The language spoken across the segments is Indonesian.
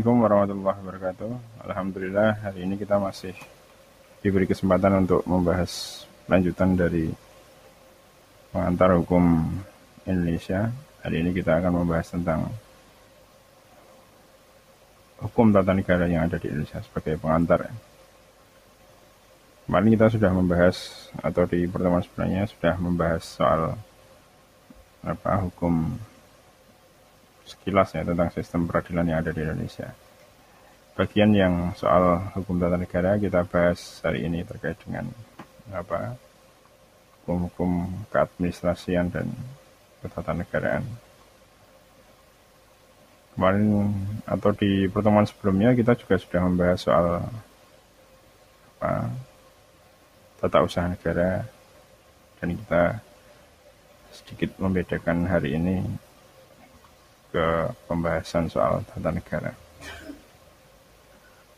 Assalamualaikum warahmatullahi wabarakatuh. Alhamdulillah hari ini kita masih diberi kesempatan untuk membahas lanjutan dari pengantar hukum Indonesia. Hari ini kita akan membahas tentang hukum tata negara yang ada di Indonesia sebagai pengantar. Kemarin kita sudah membahas atau di pertemuan sebelumnya sudah membahas soal apa hukum sekilas ya tentang sistem peradilan yang ada di Indonesia. Bagian yang soal hukum tata negara kita bahas hari ini terkait dengan apa hukum-hukum keadministrasian dan ketatanegaraan. Kemarin atau di pertemuan sebelumnya kita juga sudah membahas soal apa, tata usaha negara dan kita sedikit membedakan hari ini ke pembahasan soal tata negara.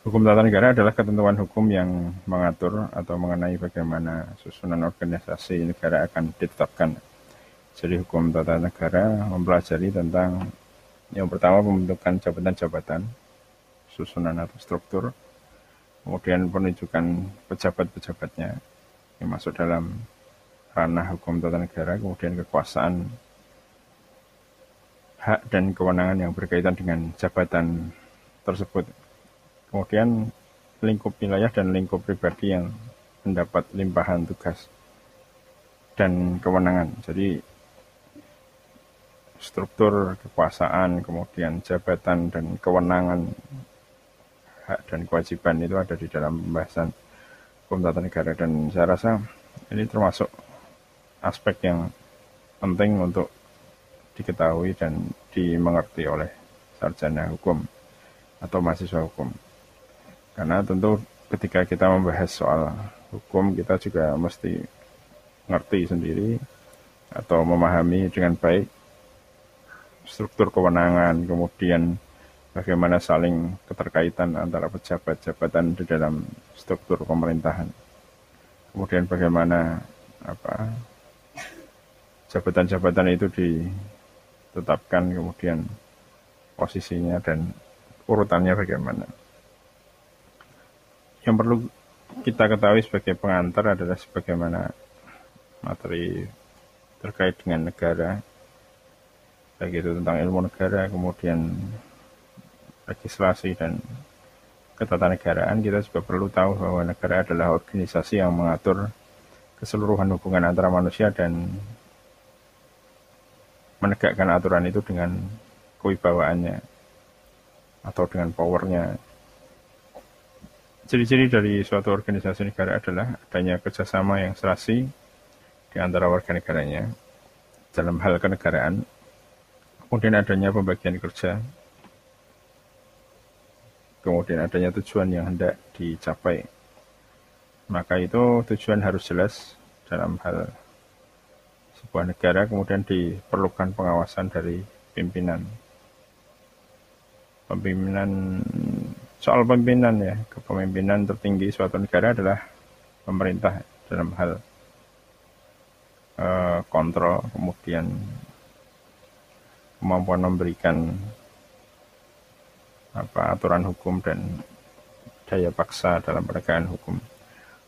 Hukum tata negara adalah ketentuan hukum yang mengatur atau mengenai bagaimana susunan organisasi negara akan ditetapkan. Jadi hukum tata negara mempelajari tentang yang pertama pembentukan jabatan-jabatan, susunan atau struktur, kemudian penunjukan pejabat-pejabatnya yang masuk dalam ranah hukum tata negara, kemudian kekuasaan hak dan kewenangan yang berkaitan dengan jabatan tersebut. Kemudian lingkup wilayah dan lingkup pribadi yang mendapat limpahan tugas dan kewenangan. Jadi struktur kekuasaan, kemudian jabatan dan kewenangan hak dan kewajiban itu ada di dalam pembahasan hukum tata negara dan saya rasa ini termasuk aspek yang penting untuk diketahui dan dimengerti oleh sarjana hukum atau mahasiswa hukum. Karena tentu ketika kita membahas soal hukum kita juga mesti ngerti sendiri atau memahami dengan baik struktur kewenangan, kemudian bagaimana saling keterkaitan antara pejabat jabatan di dalam struktur pemerintahan. Kemudian bagaimana apa jabatan-jabatan itu di tetapkan kemudian posisinya dan urutannya bagaimana. Yang perlu kita ketahui sebagai pengantar adalah sebagaimana materi terkait dengan negara, baik itu tentang ilmu negara, kemudian legislasi dan ketatanegaraan, kita juga perlu tahu bahwa negara adalah organisasi yang mengatur keseluruhan hubungan antara manusia dan menegakkan aturan itu dengan kewibawaannya atau dengan powernya. Ciri-ciri dari suatu organisasi negara adalah adanya kerjasama yang serasi di antara warga negaranya dalam hal kenegaraan, kemudian adanya pembagian kerja, kemudian adanya tujuan yang hendak dicapai. Maka itu tujuan harus jelas dalam hal sebuah negara kemudian diperlukan pengawasan dari pimpinan. Pemimpinan soal pimpinan ya, kepemimpinan tertinggi suatu negara adalah pemerintah dalam hal uh, kontrol, kemudian kemampuan memberikan apa aturan hukum dan daya paksa dalam penegakan hukum.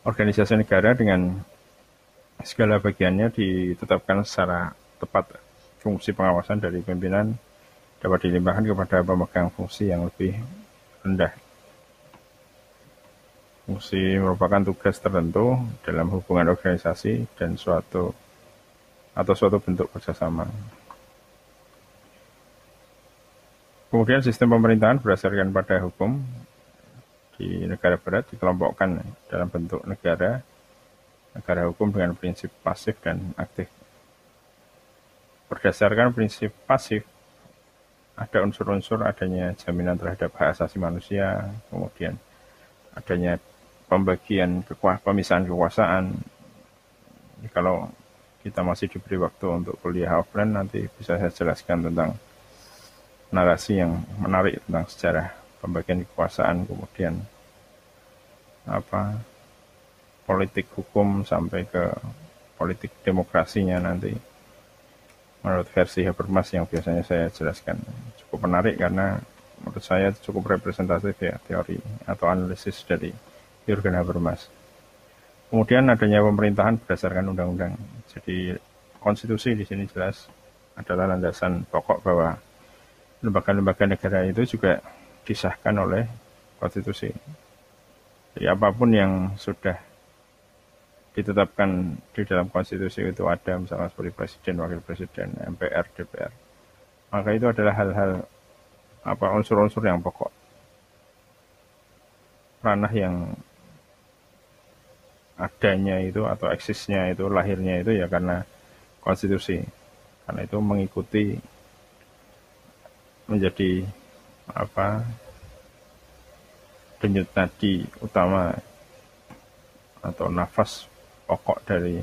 Organisasi negara dengan segala bagiannya ditetapkan secara tepat fungsi pengawasan dari pimpinan dapat dilimpahkan kepada pemegang fungsi yang lebih rendah. Fungsi merupakan tugas tertentu dalam hubungan organisasi dan suatu atau suatu bentuk kerjasama. Kemudian sistem pemerintahan berdasarkan pada hukum di negara barat dikelompokkan dalam bentuk negara negara hukum dengan prinsip pasif dan aktif. Berdasarkan prinsip pasif, ada unsur-unsur adanya jaminan terhadap hak asasi manusia, kemudian adanya pembagian kekuah, pemisahan kekuasaan. Jadi kalau kita masih diberi waktu untuk kuliah offline, nanti bisa saya jelaskan tentang narasi yang menarik tentang sejarah pembagian kekuasaan, kemudian apa politik hukum sampai ke politik demokrasinya nanti menurut versi Habermas yang biasanya saya jelaskan cukup menarik karena menurut saya cukup representatif ya teori atau analisis dari Jurgen Habermas. Kemudian adanya pemerintahan berdasarkan undang-undang. Jadi konstitusi di sini jelas adalah landasan pokok bahwa lembaga-lembaga negara itu juga disahkan oleh konstitusi. Jadi apa pun yang sudah ditetapkan di dalam konstitusi itu ada misalnya seperti presiden, wakil presiden, MPR, DPR. Maka itu adalah hal-hal apa unsur-unsur yang pokok. Ranah yang adanya itu atau eksisnya itu lahirnya itu ya karena konstitusi. Karena itu mengikuti menjadi apa denyut nadi utama atau nafas pokok dari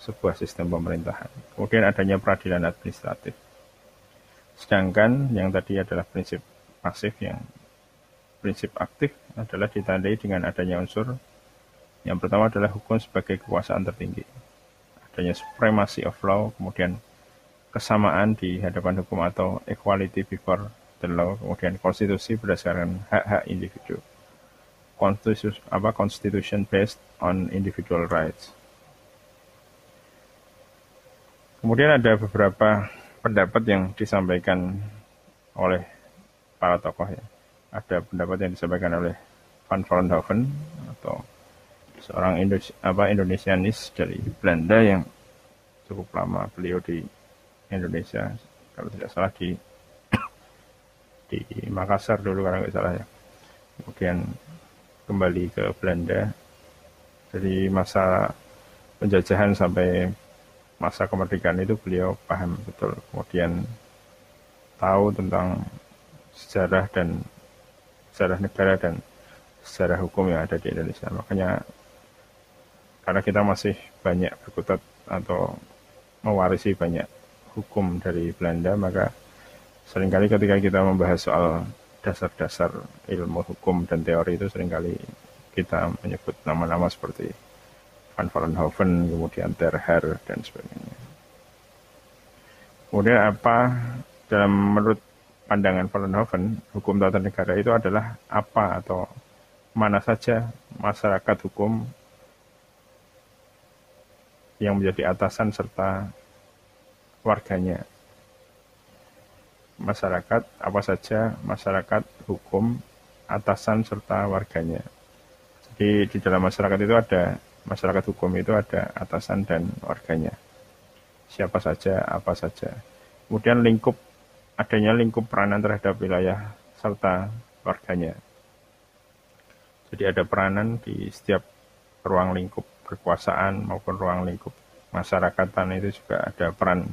sebuah sistem pemerintahan. Kemudian adanya peradilan administratif. Sedangkan yang tadi adalah prinsip pasif yang prinsip aktif adalah ditandai dengan adanya unsur yang pertama adalah hukum sebagai kekuasaan tertinggi. Adanya supremacy of law, kemudian kesamaan di hadapan hukum atau equality before the law, kemudian konstitusi berdasarkan hak-hak individu constitution, apa constitution based on individual rights. Kemudian ada beberapa pendapat yang disampaikan oleh para tokoh ya. Ada pendapat yang disampaikan oleh Van Vollenhoven atau seorang Indonesia, apa Indonesianis dari Belanda yang cukup lama beliau di Indonesia kalau tidak salah di di Makassar dulu kalau tidak salah ya kemudian kembali ke Belanda. Dari masa penjajahan sampai masa kemerdekaan itu beliau paham betul. Kemudian tahu tentang sejarah dan sejarah negara dan sejarah hukum yang ada di Indonesia. Makanya karena kita masih banyak berkutat atau mewarisi banyak hukum dari Belanda maka sering kali ketika kita membahas soal dasar-dasar ilmu hukum dan teori itu sering kali kita menyebut nama-nama seperti Van Vollenhoven, kemudian Terher, dan sebagainya. Kemudian apa dalam menurut pandangan Vollenhoven, hukum tata negara itu adalah apa atau mana saja masyarakat hukum yang menjadi atasan serta warganya masyarakat apa saja masyarakat hukum atasan serta warganya. Jadi di dalam masyarakat itu ada masyarakat hukum itu ada atasan dan warganya. Siapa saja, apa saja. Kemudian lingkup adanya lingkup peranan terhadap wilayah serta warganya. Jadi ada peranan di setiap ruang lingkup kekuasaan maupun ruang lingkup masyarakatan itu juga ada peran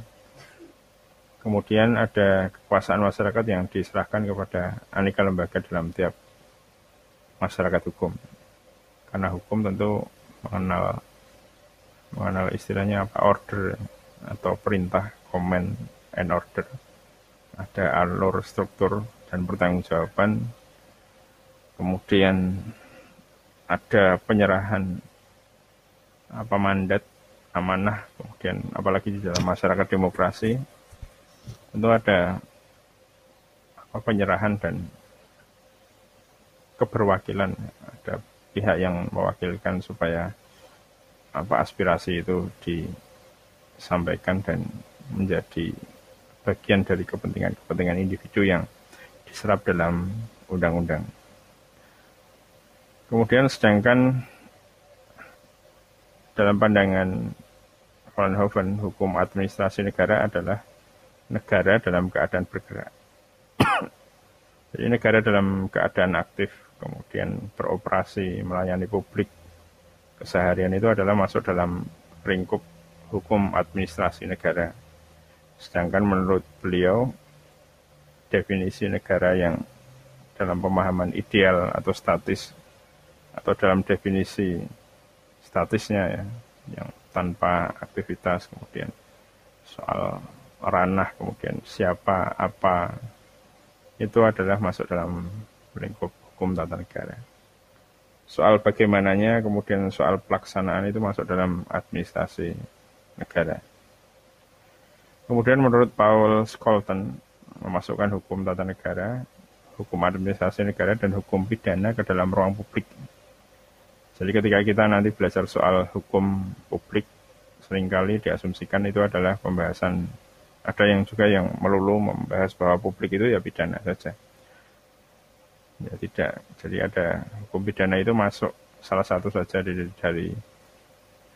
Kemudian ada kekuasaan masyarakat yang diserahkan kepada aneka lembaga dalam tiap masyarakat hukum. Karena hukum tentu mengenal mengenal istilahnya apa order atau perintah, command and order. Ada alur struktur dan pertanggungjawaban. Kemudian ada penyerahan apa mandat amanah kemudian apalagi di dalam masyarakat demokrasi tentu ada penyerahan dan keberwakilan ada pihak yang mewakilkan supaya apa aspirasi itu disampaikan dan menjadi bagian dari kepentingan-kepentingan individu yang diserap dalam undang-undang. Kemudian sedangkan dalam pandangan Vollenhoven, hukum administrasi negara adalah negara dalam keadaan bergerak. Jadi negara dalam keadaan aktif, kemudian beroperasi, melayani publik, keseharian itu adalah masuk dalam lingkup hukum administrasi negara. Sedangkan menurut beliau, definisi negara yang dalam pemahaman ideal atau statis, atau dalam definisi statisnya ya, yang tanpa aktivitas kemudian soal ranah kemudian siapa apa itu adalah masuk dalam lingkup hukum tata negara. Soal bagaimananya kemudian soal pelaksanaan itu masuk dalam administrasi negara. Kemudian menurut Paul Scholten memasukkan hukum tata negara, hukum administrasi negara dan hukum pidana ke dalam ruang publik. Jadi ketika kita nanti belajar soal hukum publik, sering kali diasumsikan itu adalah pembahasan, ada yang juga yang melulu membahas bahwa publik itu ya pidana saja. Ya tidak, jadi ada hukum pidana itu masuk salah satu saja dari, dari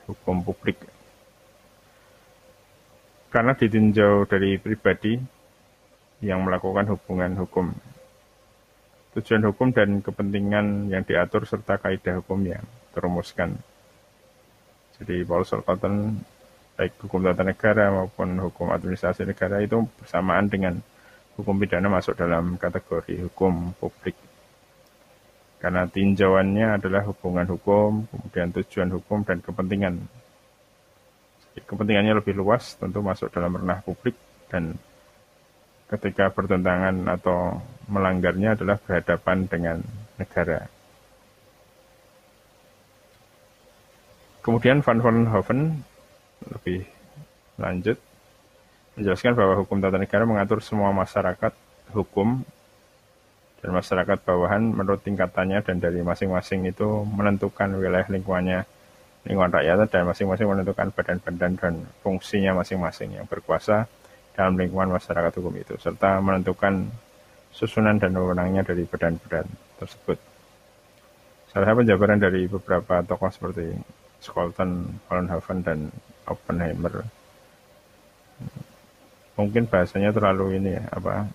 hukum publik. Karena ditinjau dari pribadi yang melakukan hubungan hukum tujuan hukum dan kepentingan yang diatur serta kaidah hukum yang terumuskan. Jadi Paul Cotton baik hukum tata negara maupun hukum administrasi negara itu bersamaan dengan hukum pidana masuk dalam kategori hukum publik. Karena tinjauannya adalah hubungan hukum, kemudian tujuan hukum dan kepentingan. Kepentingannya lebih luas, tentu masuk dalam ranah publik dan ketika bertentangan atau melanggarnya adalah berhadapan dengan negara. Kemudian Van Vollenhoven lebih lanjut menjelaskan bahwa hukum tata negara mengatur semua masyarakat hukum dan masyarakat bawahan menurut tingkatannya dan dari masing-masing itu menentukan wilayah lingkungannya lingkungan rakyat dan masing-masing menentukan badan-badan dan fungsinya masing-masing yang berkuasa dalam lingkungan masyarakat hukum itu, serta menentukan susunan dan wewenangnya dari badan-badan tersebut. Salah satu penjabaran dari beberapa tokoh seperti Scholten, Vollenhoven, dan Oppenheimer. Mungkin bahasanya terlalu ini ya, apa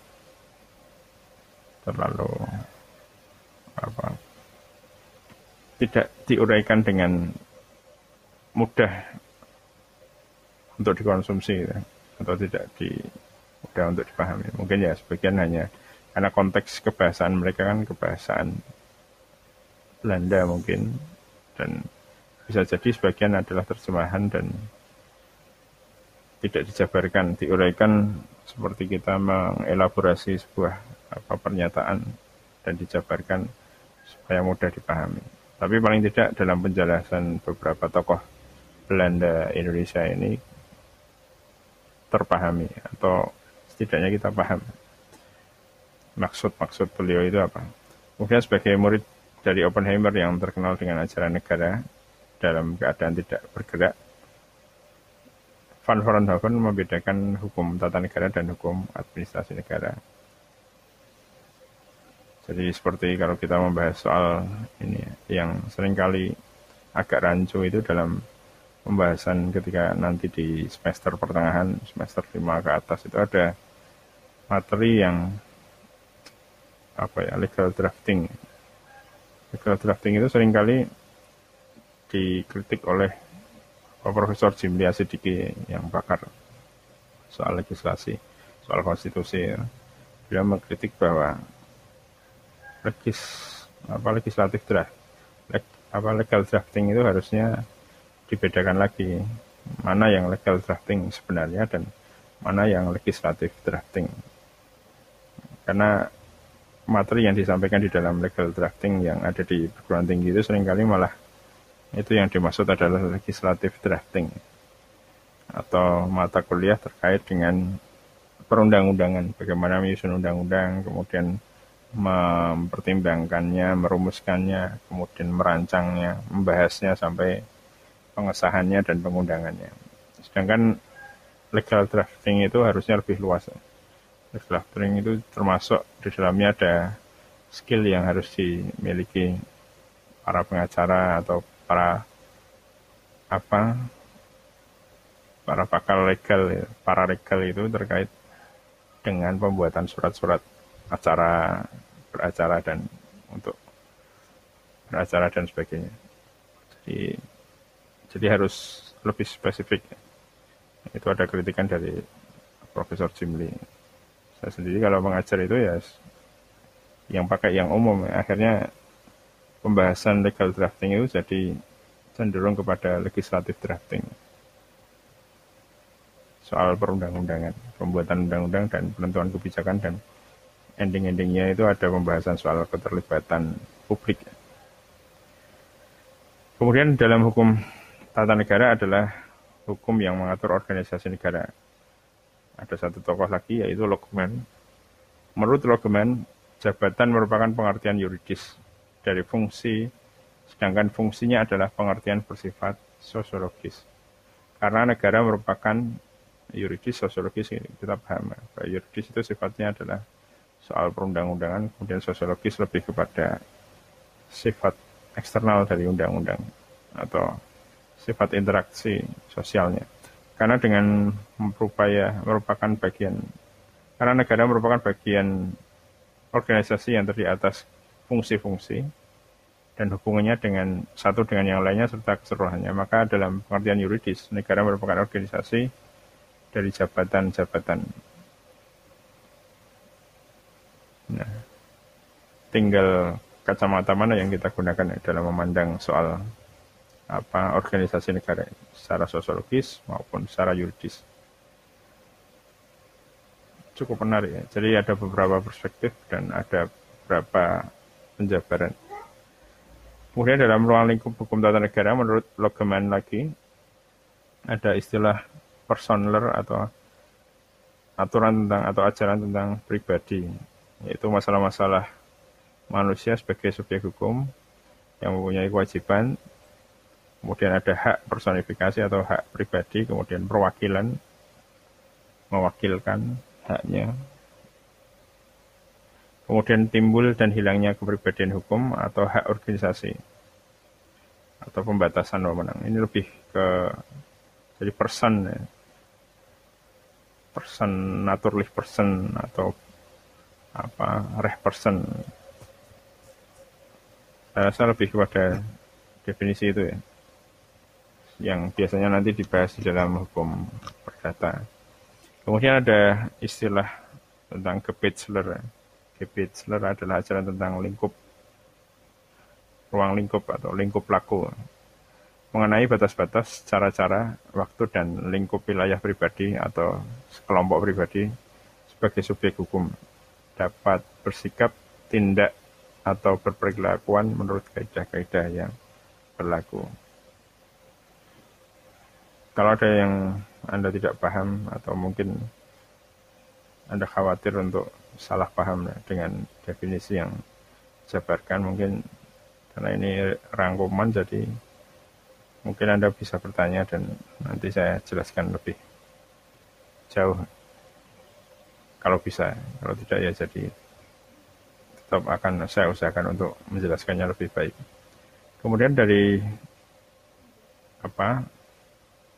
terlalu apa tidak diuraikan dengan mudah untuk dikonsumsi. Ya atau tidak di mudah untuk dipahami. Mungkin ya sebagian hanya karena konteks kebahasaan mereka kan kebahasaan Belanda mungkin dan bisa jadi sebagian adalah terjemahan dan tidak dijabarkan, diuraikan seperti kita mengelaborasi sebuah apa pernyataan dan dijabarkan supaya mudah dipahami. Tapi paling tidak dalam penjelasan beberapa tokoh Belanda Indonesia ini terpahami atau setidaknya kita paham maksud-maksud beliau itu apa. Kemudian sebagai murid dari Oppenheimer yang terkenal dengan ajaran negara dalam keadaan tidak bergerak, Van Vollenhoven membedakan hukum tata negara dan hukum administrasi negara. Jadi seperti kalau kita membahas soal ini yang sering kali agak rancu itu dalam pembahasan ketika nanti di semester pertengahan, semester 5 ke atas itu ada materi yang apa ya, legal drafting. Legal drafting itu sering kali dikritik oleh Profesor Jimli Asidiki yang bakar soal legislasi, soal konstitusi. Dia mengkritik bahwa legis apa legislatif draft, leg, apa legal drafting itu harusnya dibedakan lagi mana yang legal drafting sebenarnya dan mana yang legislatif drafting. Karena materi yang disampaikan di dalam legal drafting yang ada di perguruan tinggi itu sering kali malah itu yang dimaksud adalah legislatif drafting atau mata kuliah terkait dengan perundang-undangan, bagaimana menyusun undang-undang, kemudian mempertimbangkannya, merumuskannya, kemudian merancangnya, membahasnya sampai pengesahannya dan pengundangannya. Sedangkan legal drafting itu harusnya lebih luas. Legal drafting itu termasuk di dalamnya ada skill yang harus dimiliki para pengacara atau para apa para pakar legal para legal itu terkait dengan pembuatan surat-surat acara beracara dan untuk beracara dan sebagainya. Jadi jadi harus lebih spesifik. Itu ada kritikan dari Profesor Jimli. Saya sendiri kalau mengajar itu ya yang pakai yang umum. Akhirnya pembahasan legal drafting itu jadi cenderung kepada legislatif drafting. Soal perundang-undangan, pembuatan undang-undang dan penentuan kebijakan dan ending-endingnya itu ada pembahasan soal keterlibatan publik. Kemudian dalam hukum tata negara adalah hukum yang mengatur organisasi negara. Ada satu tokoh lagi yaitu Lokman. Menurut Lokman, jabatan merupakan pengertian yuridis dari fungsi, sedangkan fungsinya adalah pengertian bersifat sosiologis. Karena negara merupakan yuridis, sosiologis kita paham. Yuridis itu sifatnya adalah soal perundang-undangan, kemudian sosiologis lebih kepada sifat eksternal dari undang-undang atau sifat interaksi sosialnya. Karena dengan berupaya merupakan bagian, karena negara merupakan bagian organisasi yang terdiri atas fungsi-fungsi dan hubungannya dengan satu dengan yang lainnya serta keseluruhannya. Maka dalam pengertian yuridis, negara merupakan organisasi dari jabatan-jabatan. Nah, tinggal kacamata mana yang kita gunakan dalam memandang soal apa organisasi negara secara sosiologis maupun secara yuridis cukup menarik ya. Jadi ada beberapa perspektif dan ada beberapa penjabaran. Kemudian dalam ruang lingkup hukum tata negara menurut Logeman lagi ada istilah personaler atau aturan tentang atau ajaran tentang pribadi yaitu masalah-masalah manusia sebagai subjek hukum yang mempunyai kewajiban kemudian ada hak personifikasi atau hak pribadi kemudian perwakilan mewakilkan haknya. Kemudian timbul dan hilangnya kepribadian hukum atau hak organisasi atau pembatasan wewenang. Ini lebih ke jadi person ya. Person naturally person atau apa reh person. Saya rasa lebih kepada definisi itu ya. Yang biasanya nanti dibahas di dalam hukum perdata. Kemudian ada istilah tentang Gebetsler. Gebetsler adalah ajaran tentang lingkup ruang lingkup atau lingkup laku mengenai batas-batas, cara-cara, waktu dan lingkup wilayah pribadi atau kelompok pribadi sebagai subjek hukum dapat bersikap, tindak, atau berperilakuan menurut kaidah-kaidah yang berlaku. Kalau ada yang anda tidak paham atau mungkin Anda khawatir untuk salah paham dengan definisi yang jabarkan mungkin karena ini rangkuman jadi mungkin Anda bisa bertanya dan nanti saya jelaskan lebih jauh. Kalau bisa kalau tidak ya jadi tetap akan saya usahakan untuk menjelaskannya lebih baik. Kemudian dari apa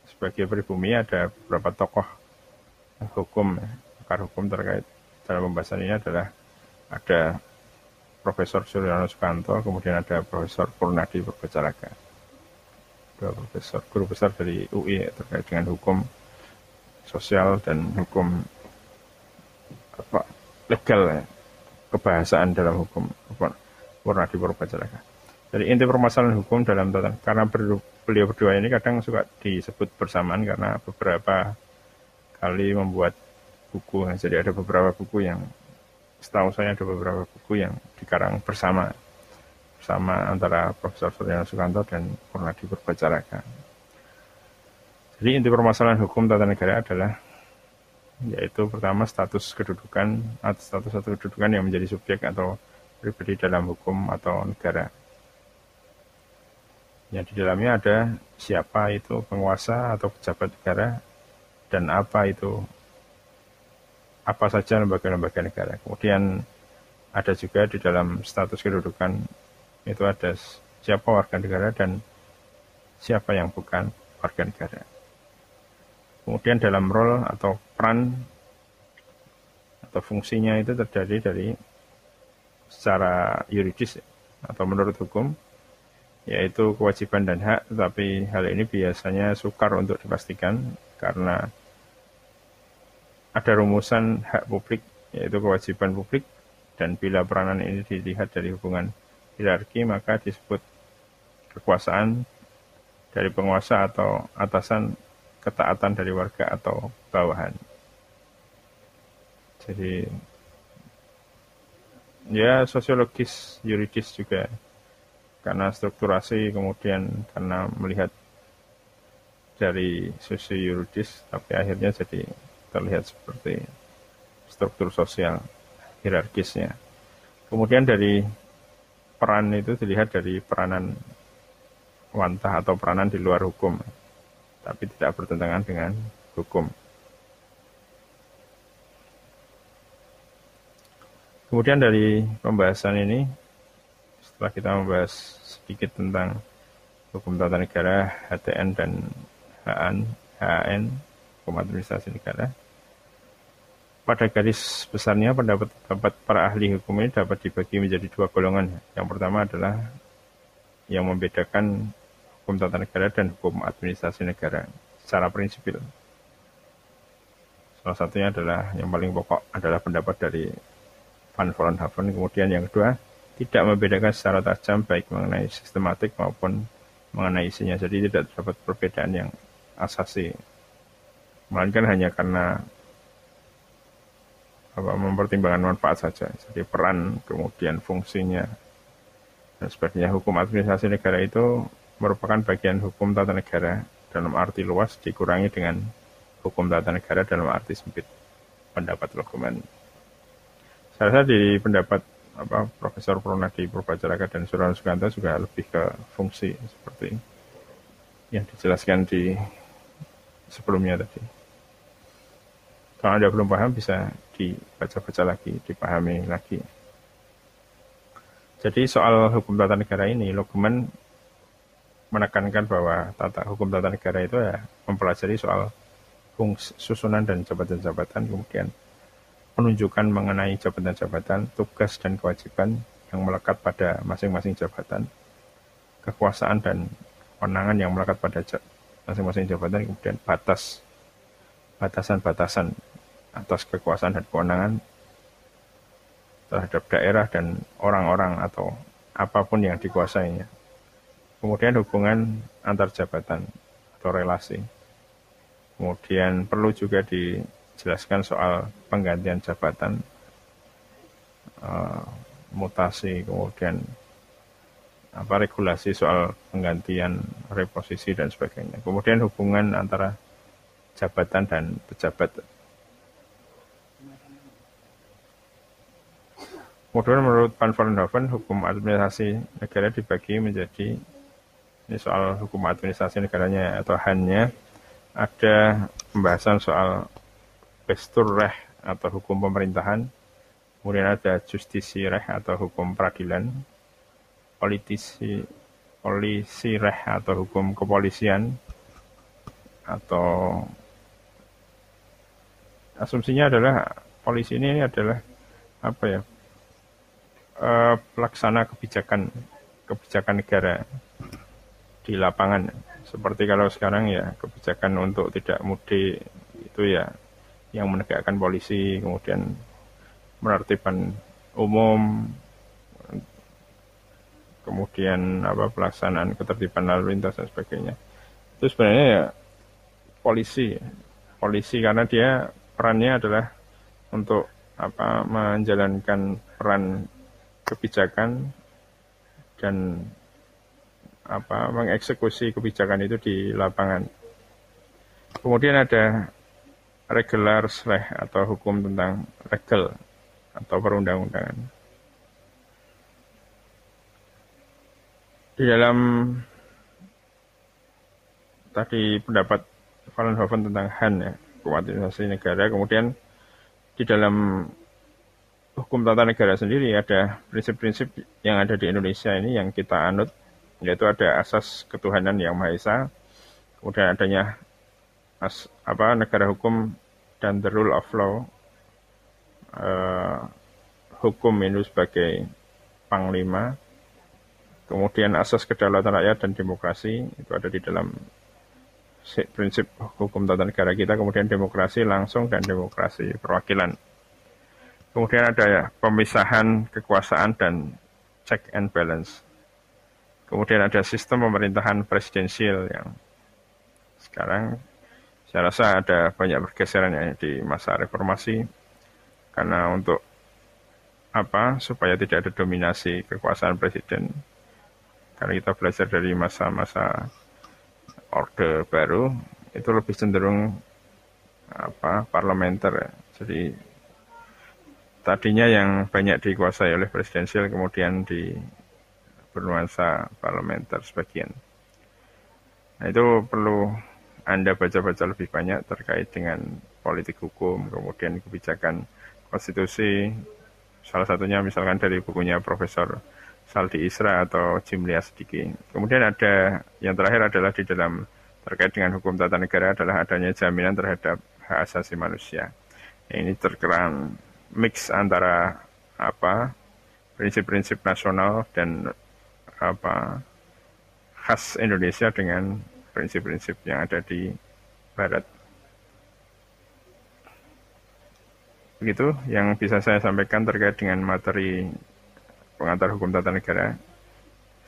sebagai pribumi ada beberapa tokoh hukum, pakar hukum terkait dalam pembahasan ini adalah ada Profesor Suryono Sukanto, kemudian ada Profesor Purnadi Purbacaraka. Dua profesor, guru besar dari UI terkait dengan hukum sosial dan hukum apa legal ya, kebahasaan dalam hukum Purnadi Purbacaraka. Jadi inti permasalahan hukum dalam tata karena beliau berdua ini kadang suka disebut bersamaan karena beberapa kali membuat buku. Jadi ada beberapa buku yang setahu saya ada beberapa buku yang dikarang bersama bersama antara Profesor Surya Sukanto dan Purnadi Purbacaraka. Jadi inti permasalahan hukum tata negara adalah yaitu pertama status kedudukan atau status satu kedudukan yang menjadi subjek atau pribadi dalam hukum atau negara yang di dalamnya ada siapa itu penguasa atau pejabat negara dan apa itu apa saja lembaga-lembaga negara. Kemudian ada juga di dalam status kedudukan itu ada siapa warga negara dan siapa yang bukan warga negara. Kemudian dalam role atau peran atau fungsinya itu terjadi dari secara yuridis atau menurut hukum yaitu kewajiban dan hak, tetapi hal ini biasanya sukar untuk dipastikan karena ada rumusan hak publik, yaitu kewajiban publik, dan bila peranan ini dilihat dari hubungan hierarki, maka disebut kekuasaan dari penguasa atau atasan ketaatan dari warga atau bawahan. Jadi ya sosiologis yuridis juga karena strukturasi kemudian karena melihat dari sisi yuridis tapi akhirnya jadi terlihat seperti struktur sosial hierarkisnya Kemudian dari peran itu dilihat dari peranan wantah atau peranan di luar hukum, tapi tidak bertentangan dengan hukum. Kemudian dari pembahasan ini, setelah kita membahas sedikit tentang hukum tata negara, HTN dan HAN, HAN, hukum administrasi negara, pada garis besarnya pendapat, pendapat para ahli hukum ini dapat dibagi menjadi dua golongan. Yang pertama adalah yang membedakan hukum tata negara dan hukum administrasi negara secara prinsipil. Salah satunya adalah yang paling pokok adalah pendapat dari Van Vollenhoven. Kemudian yang kedua, tidak membedakan secara tajam baik mengenai sistematik maupun mengenai isinya. Jadi tidak terdapat perbedaan yang asasi. Melainkan hanya karena apa mempertimbangkan manfaat saja. Jadi peran, kemudian fungsinya, dan sebagainya. Hukum administrasi negara itu merupakan bagian hukum tata negara dalam arti luas dikurangi dengan hukum tata negara dalam arti sempit pendapat dokumen. Saya rasa di pendapat apa Profesor Pronadi Purbacaraka dan Suran Sukanto juga lebih ke fungsi seperti yang dijelaskan di sebelumnya tadi. Kalau Anda belum paham bisa dibaca-baca lagi, dipahami lagi. Jadi soal hukum tata negara ini, Logeman menekankan bahwa tata hukum tata negara itu ya mempelajari soal fungsi, susunan dan jabatan-jabatan, kemudian penunjukan mengenai jabatan-jabatan, tugas dan kewajiban yang melekat pada masing-masing jabatan, kekuasaan dan kewenangan yang melekat pada masing-masing jabatan, kemudian batas batasan-batasan atas kekuasaan dan kewenangan terhadap daerah dan orang-orang atau apa pun yang dikuasainya. Kemudian hubungan antar jabatan atau relasi. Kemudian perlu juga dijelaskan soal penggantian jabatan, uh, mutasi, kemudian apa regulasi soal penggantian reposisi dan sebagainya. Kemudian hubungan antara jabatan dan pejabat Kemudian menurut Van Vollenhoven, hukum administrasi negara dibagi menjadi ini soal hukum administrasi negaranya atau hanya ada pembahasan soal reh atau hukum pemerintahan, kemudian ada reh atau hukum peradilan, politisi polisi reh atau hukum kepolisian, atau asumsinya adalah polisi ini adalah apa ya uh, pelaksana kebijakan kebijakan negara di lapangan. Seperti kalau sekarang ya kebijakan untuk tidak mudik itu ya yang menegakkan polisi, kemudian menertibkan umum, kemudian apa pelaksanaan ketertiban lalu lintas dan sebagainya. Itu sebenarnya ya polisi, polisi karena dia perannya adalah untuk apa menjalankan peran kebijakan dan apa mengeksekusi kebijakan itu di lapangan. Kemudian ada regular sleh atau hukum tentang regel atau perundang-undangan. Di dalam tadi pendapat Wallenhofen tentang Han ya, kuantitasasi negara, kemudian di dalam hukum tata negara sendiri ada prinsip-prinsip yang ada di Indonesia ini yang kita anut, yaitu ada asas ketuhanan yang Maha Esa, kemudian adanya as, apa negara hukum dan the rule of law, uh, hukum itu sebagai panglima, kemudian asas kedaulatan rakyat dan demokrasi itu ada di dalam prinsip hukum tata negara kita, kemudian demokrasi langsung dan demokrasi perwakilan. Kemudian ada ya, pemisahan kekuasaan dan check and balance. Kemudian ada sistem pemerintahan presidensial yang sekarang saya rasa ada banyak pergeseran ya di masa reformasi. Karena untuk apa supaya tidak ada dominasi kekuasaan presiden. Karena kita belajar dari masa-masa orde baru itu lebih cenderung apa parlementer. Jadi tadinya yang banyak dikuasai oleh presidensial kemudian di bernuansa parlementer sebagian. Nah itu perlu Anda baca-baca lebih banyak terkait dengan politik hukum, kemudian kebijakan konstitusi, salah satunya misalkan dari bukunya Profesor Saldi Isra atau Jimlia Sediki. Kemudian ada yang terakhir adalah di dalam terkait dengan hukum tata negara adalah adanya jaminan terhadap hak asasi manusia. Ini terkeran mix antara apa prinsip-prinsip nasional dan apa khas Indonesia dengan prinsip-prinsip yang ada di Barat. Begitu yang bisa saya sampaikan terkait dengan materi pengantar hukum tata negara.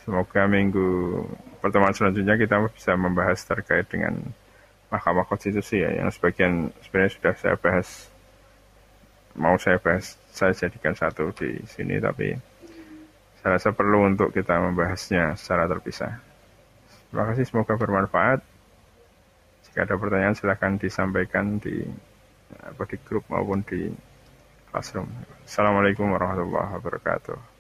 Semoga minggu pertemuan selanjutnya kita bisa membahas terkait dengan Mahkamah Konstitusi ya, yang sebagian sebenarnya sudah saya bahas mau saya bahas saya jadikan satu di sini tapi saya rasa perlu untuk kita membahasnya secara terpisah. Terima kasih semoga bermanfaat. Jika ada pertanyaan silahkan disampaikan di apa di grup maupun di classroom. Assalamualaikum warahmatullahi wabarakatuh.